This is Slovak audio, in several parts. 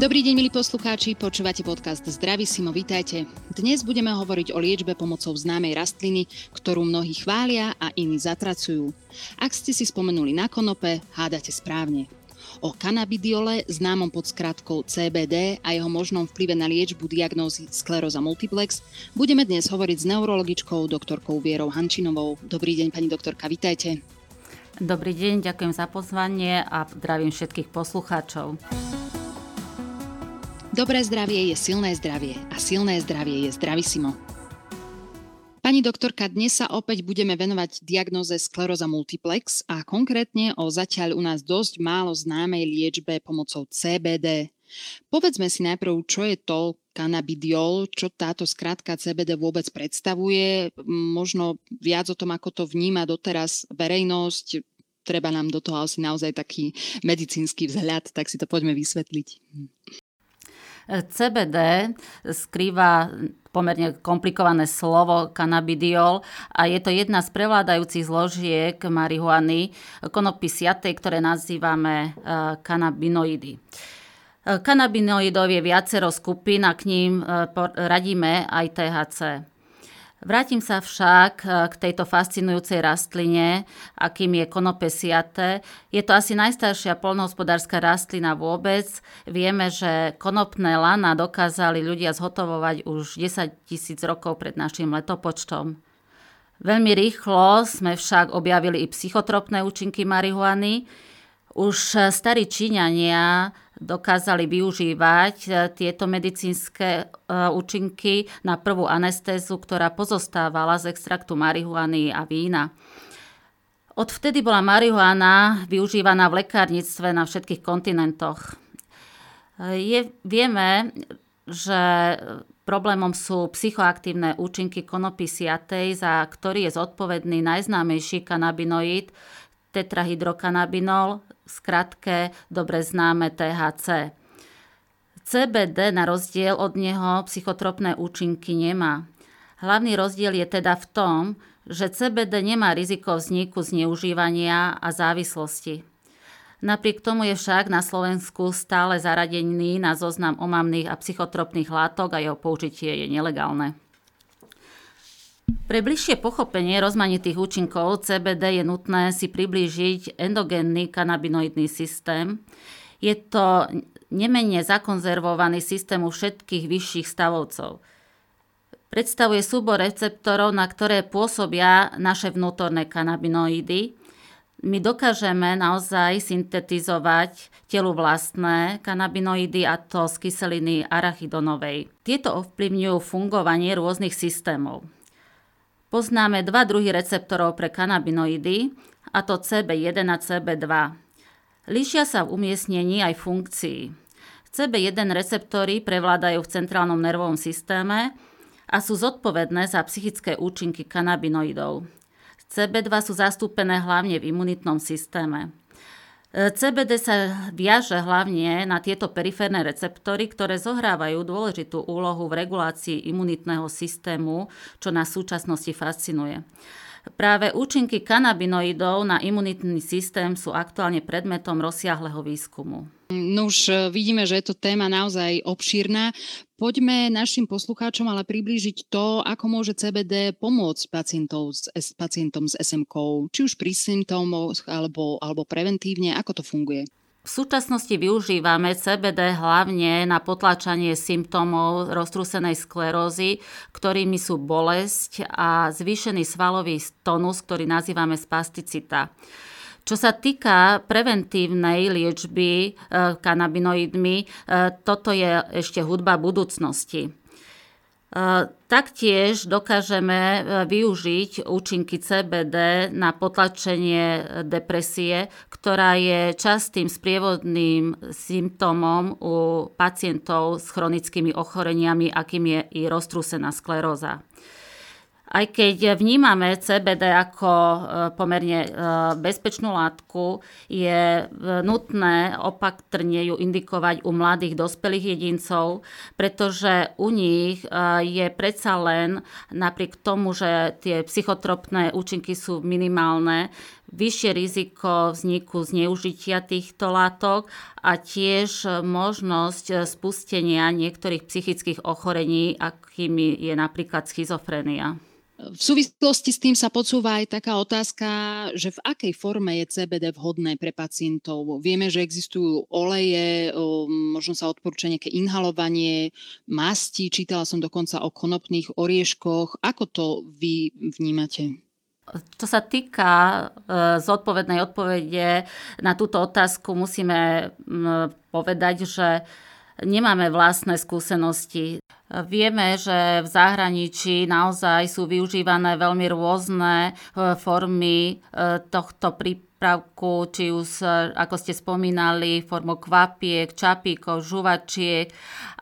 Dobrý deň, milí poslucháči, počúvate podcast Zdraví Simo, vítajte. Dnes budeme hovoriť o liečbe pomocou známej rastliny, ktorú mnohí chvália a iní zatracujú. Ak ste si spomenuli na konope, hádate správne. O kanabidiole, známom pod skratkou CBD a jeho možnom vplyve na liečbu diagnózy skleróza multiplex, budeme dnes hovoriť s neurologičkou doktorkou Vierou Hančinovou. Dobrý deň, pani doktorka, vítajte. Dobrý deň, ďakujem za pozvanie a zdravím všetkých poslucháčov. Dobré zdravie je silné zdravie a silné zdravie je zdravisimo. Pani doktorka, dnes sa opäť budeme venovať diagnoze skleróza multiplex a konkrétne o zatiaľ u nás dosť málo známej liečbe pomocou CBD. Povedzme si najprv, čo je to kanabidiol, čo táto skratka CBD vôbec predstavuje, možno viac o tom, ako to vníma doteraz verejnosť, treba nám do toho asi naozaj taký medicínsky vzhľad, tak si to poďme vysvetliť. CBD skrýva pomerne komplikované slovo kanabidiol a je to jedna z prevládajúcich zložiek marihuany konopy siatej, ktoré nazývame e, kanabinoidy. E, kanabinoidov je viacero skupín a k ním e, radíme aj THC. Vrátim sa však eh, k tejto fascinujúcej rastline, akým je konopesiate. Je to asi najstaršia polnohospodárska rastlina vôbec. Vieme, že konopné lana dokázali ľudia zhotovovať už 10 tisíc rokov pred našim letopočtom. Veľmi rýchlo sme však objavili i psychotropné účinky marihuany. Už starí Číňania dokázali využívať e, tieto medicínske e, účinky na prvú anestézu, ktorá pozostávala z extraktu marihuany a vína. Odvtedy bola marihuana využívaná v lekárnictve na všetkých kontinentoch. Je, vieme, že problémom sú psychoaktívne účinky konopy siatej, za ktorý je zodpovedný najznámejší kanabinoid tetrahydrokanabinol, skratke dobre známe THC. CBD na rozdiel od neho psychotropné účinky nemá. Hlavný rozdiel je teda v tom, že CBD nemá riziko vzniku zneužívania a závislosti. Napriek tomu je však na Slovensku stále zaradený na zoznam omamných a psychotropných látok a jeho použitie je nelegálne. Pre bližšie pochopenie rozmanitých účinkov CBD je nutné si priblížiť endogénny kanabinoidný systém. Je to nemenne zakonzervovaný systém u všetkých vyšších stavovcov. Predstavuje súbor receptorov, na ktoré pôsobia naše vnútorné kanabinoidy. My dokážeme naozaj syntetizovať telu vlastné kanabinoidy a to z kyseliny arachidonovej. Tieto ovplyvňujú fungovanie rôznych systémov. Poznáme dva druhy receptorov pre kanabinoidy, a to CB1 a CB2. Líšia sa v umiestnení aj funkcií. CB1 receptory prevládajú v centrálnom nervovom systéme a sú zodpovedné za psychické účinky kanabinoidov. CB2 sú zastúpené hlavne v imunitnom systéme. CBD sa viaže hlavne na tieto periférne receptory, ktoré zohrávajú dôležitú úlohu v regulácii imunitného systému, čo nás v súčasnosti fascinuje. Práve účinky kanabinoidov na imunitný systém sú aktuálne predmetom rozsiahleho výskumu. No už e, vidíme, že je to téma naozaj obšírna. Poďme našim poslucháčom ale priblížiť to, ako môže CBD pomôcť pacientov s, pacientom s SMK, či už pri symptómoch alebo, alebo preventívne, ako to funguje. V súčasnosti využívame CBD hlavne na potláčanie symptómov roztrúsenej sklerózy, ktorými sú bolesť a zvýšený svalový tonus, ktorý nazývame spasticita. Čo sa týka preventívnej liečby e, kanabinoidmi, e, toto je ešte hudba budúcnosti. E, taktiež dokážeme využiť účinky CBD na potlačenie depresie, ktorá je častým sprievodným symptómom u pacientov s chronickými ochoreniami, akým je i roztrúsená skleróza. Aj keď vnímame CBD ako e, pomerne e, bezpečnú látku, je e, nutné opatrne ju indikovať u mladých dospelých jedincov, pretože u nich je predsa len, napriek tomu, že tie psychotropné účinky sú minimálne, vyššie riziko vzniku zneužitia týchto látok a tiež možnosť spustenia niektorých psychických ochorení, akými je napríklad schizofrenia. V súvislosti s tým sa podsúva aj taká otázka, že v akej forme je CBD vhodné pre pacientov. Vieme, že existujú oleje, možno sa odporúča nejaké inhalovanie, masti, čítala som dokonca o konopných orieškoch. Ako to vy vnímate? Čo sa týka e, zodpovednej odpovede na túto otázku, musíme povedať, že nemáme vlastné skúsenosti. Vieme, že v zahraničí naozaj sú využívané veľmi rôzne e, formy e, tohto prípravku, či už, e, ako ste spomínali, formou kvapiek, čapíkov, žuvačiek,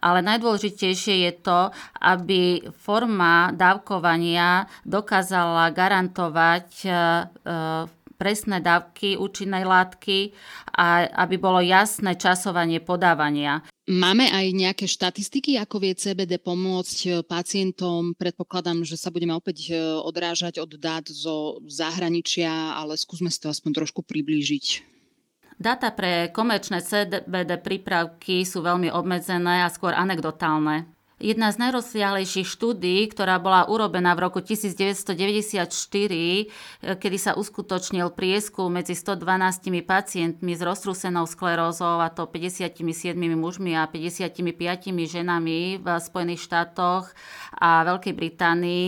ale najdôležitejšie je to, aby forma dávkovania dokázala garantovať presné dávky účinnej látky a aby bolo jasné časovanie podávania. Máme aj nejaké štatistiky, ako vie CBD pomôcť e, pacientom? Predpokladám, že sa budeme opäť e, odrážať od dát zo zahraničia, ale skúsme si to aspoň trošku priblížiť. Dáta pre komerčné CBD prípravky sú veľmi obmedzené a skôr anekdotálne. Jedna z najrozsiahlejších štúdí, ktorá bola urobená v roku 1994, eh, kedy sa uskutočnil prieskum medzi 112 pacientmi s roztrúsenou sklerózou, a to 57 mužmi a 55 ženami v Spojených štátoch a Veľkej Británii,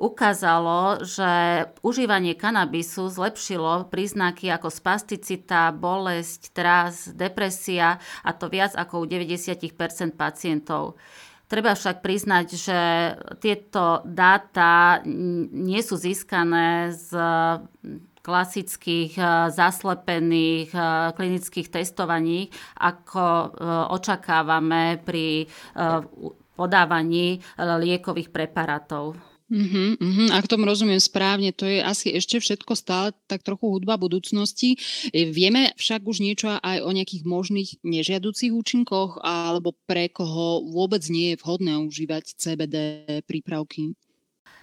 ukázalo, že užívanie kanabisu zlepšilo príznaky ako spasticita, bolesť, tras, depresia a to viac ako u 90% pacientov. Treba však priznať, že tieto dáta nie sú získané z klasických eh, zaslepených eh, klinických testovaní, ako eh, očakávame pri podávaní liekových preparátov. Uh-huh, uh-huh. Ak tomu rozumiem správne, to je asi ešte všetko stále tak trochu hudba budúcnosti. E, vieme však už niečo aj o nejakých možných nežiaducich účinkoch, alebo pre koho vôbec nie je vhodné užívať CBD prípravky?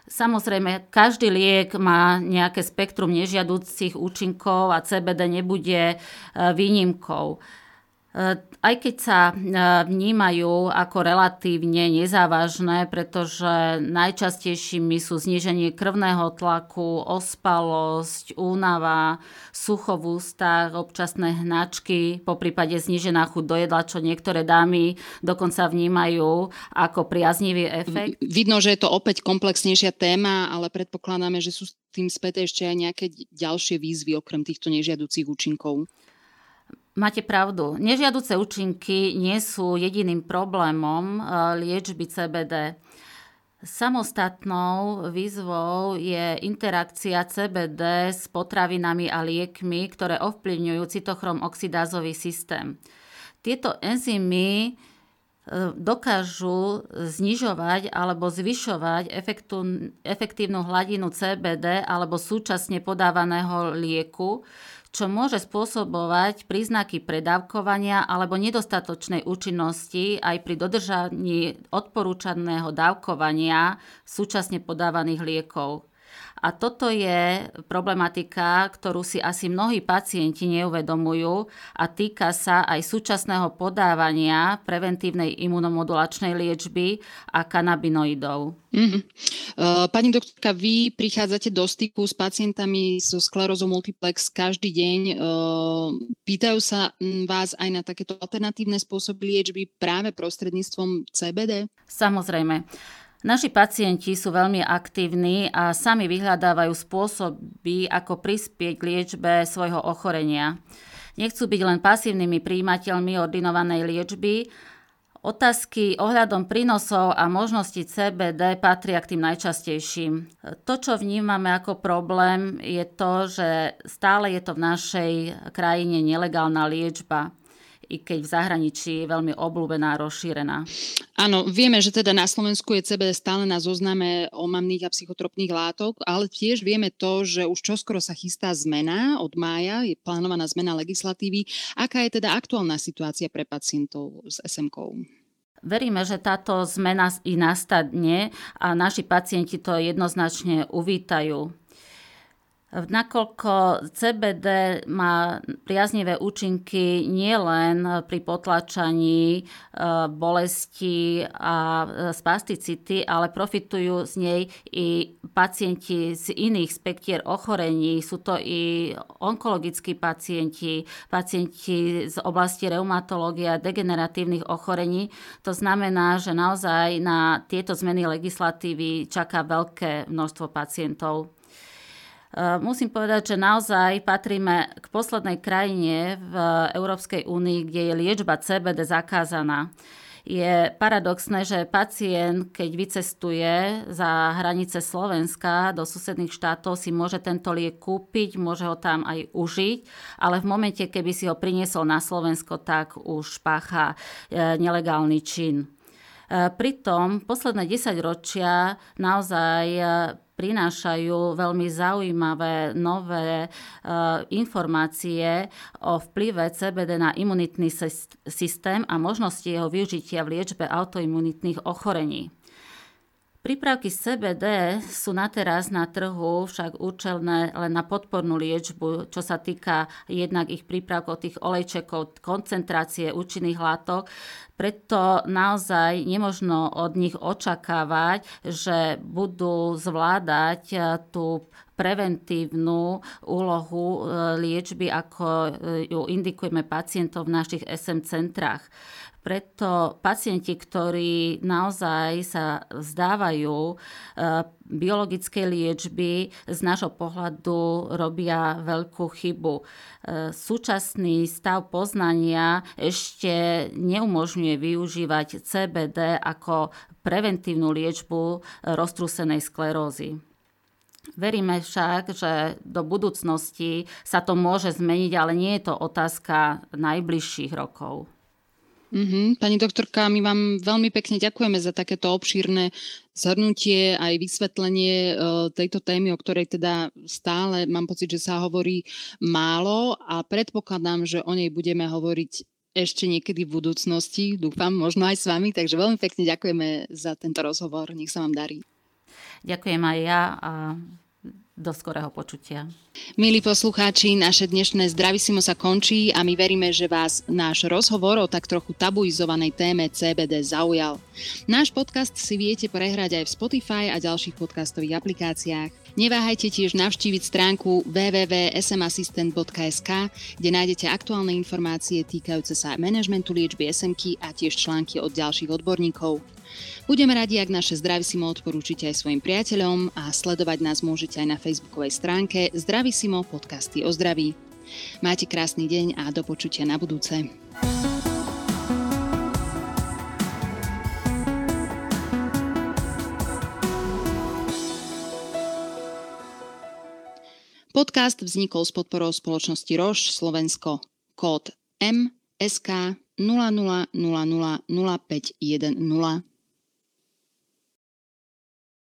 Samozrejme, každý liek má nejaké spektrum nežiaducich účinkov a CBD nebude e, výnimkou. E, aj keď sa e, vnímajú ako relatívne nezávažné, pretože najčastejšími sú zníženie krvného tlaku, ospalosť, únava, sucho v ústach, občasné hnačky, po prípade znížená chuť do jedla, čo niektoré dámy dokonca vnímajú ako priaznivý efekt. Vidno, že je to opäť komplexnejšia téma, ale predpokladáme, že sú tým späté ešte aj nejaké ďalšie výzvy okrem týchto nežiaducich účinkov. Máte pravdu. Nežiaduce účinky nie sú jediným problémom eh, liečby CBD. Samostatnou výzvou je interakcia CBD s potravinami a liekmi, ktoré ovplyvňujú cytochrom oxidázový systém. Tieto enzymy dokážu znižovať alebo zvyšovať efektívnu hladinu CBD alebo súčasne podávaného lieku, čo môže spôsobovať príznaky predávkovania alebo nedostatočnej účinnosti aj pri dodržaní odporúčaného dávkovania súčasne podávaných liekov. A toto je problematika, ktorú si asi mnohí pacienti neuvedomujú a týka sa aj súčasného podávania preventívnej imunomodulačnej liečby a kanabinoidov. Mm-hmm. Pani doktorka, vy prichádzate do styku s pacientami so sklerózou multiplex každý deň. Pýtajú sa vás aj na takéto alternatívne spôsoby liečby práve prostredníctvom CBD? Samozrejme. Naši pacienti sú veľmi aktívni a sami vyhľadávajú spôsoby, ako prispieť k liečbe svojho ochorenia. Nechcú byť len pasívnymi príjimateľmi ordinovanej liečby. Otázky ohľadom prínosov a možností CBD patria k tým najčastejším. To, čo vnímame ako problém, je to, že stále je to v našej krajine nelegálna liečba i keď v zahraničí je veľmi obľúbená a rozšírená. Áno, vieme, že teda na Slovensku je CBD stále na zozname omamných a psychotropných látok, ale tiež vieme to, že už čoskoro sa chystá zmena od mája, je plánovaná zmena legislatívy. Aká je teda aktuálna situácia pre pacientov s SMK? Veríme, že táto zmena i nastane a naši pacienti to jednoznačne uvítajú. Nakoľko CBD má priaznivé účinky nielen pri potlačaní e, bolesti a e, spasticity, ale profitujú z nej i pacienti z iných spektier ochorení. Sú to i onkologickí pacienti, pacienti z oblasti reumatológie a degeneratívnych ochorení. To znamená, že naozaj na tieto zmeny legislatívy čaká veľké množstvo pacientov. Eh, musím povedať, že naozaj patríme k poslednej krajine v Európskej únii, kde je liečba CBD zakázaná. Je paradoxné, že pacient, keď vycestuje za hranice Slovenska do susedných štátov, si môže tento liek kúpiť, môže ho tam aj užiť, ale v momente, keby si ho priniesol na Slovensko, tak už pácha eh, nelegálny čin. Eh, pritom posledné 10 ročia naozaj prinášajú veľmi zaujímavé nové uh, informácie o vplyve CBD na imunitný systém a možnosti jeho využitia v liečbe autoimunitných ochorení. Prípravky CBD sú na teraz na trhu však účelné len na podpornú liečbu, čo sa týka jednak ich prípravkov, tých olejčekov, koncentrácie účinných látok. Preto naozaj nemožno od nich očakávať, že budú zvládať eh, tú preventívnu úlohu eh, liečby, ako eh, ju indikujeme pacientov v našich SM centrách. Preto pacienti, ktorí naozaj sa vzdávajú e, biologickej liečby, z nášho pohľadu robia veľkú chybu. E, súčasný stav poznania ešte neumožňuje využívať CBD ako preventívnu liečbu roztrúsenej sklerózy. Veríme však, že do budúcnosti sa to môže zmeniť, ale nie je to otázka najbližších rokov. Mm-hmm. Pani doktorka, my vám veľmi pekne ďakujeme za takéto obšírne zhrnutie aj vysvetlenie uh, tejto témy, o ktorej teda stále mám pocit, že sa hovorí málo a predpokladám, že o nej budeme hovoriť ešte niekedy v budúcnosti, dúfam, možno aj s vami, takže veľmi pekne ďakujeme za tento rozhovor, nech sa vám darí. Ďakujem aj ja a do skorého počutia. Milí poslucháči, naše dnešné Zdravisimo sa končí a my veríme, že vás náš rozhovor o tak trochu tabuizovanej téme CBD zaujal. Náš podcast si viete prehrať aj v Spotify a ďalších podcastových aplikáciách. Neváhajte tiež navštíviť stránku www.smassistent.sk, kde nájdete aktuálne informácie týkajúce sa manažmentu liečby SMK a tiež články od ďalších odborníkov. Budeme radi, ak naše Zdravisimo odporúčite aj svojim priateľom a sledovať nás môžete aj na facebookovej stránke Zdravisimo podcasty o zdraví. Máte krásny deň a do počutia na budúce. Podcast vznikol s podporou spoločnosti Roš Slovensko. Kód M SK 00000510.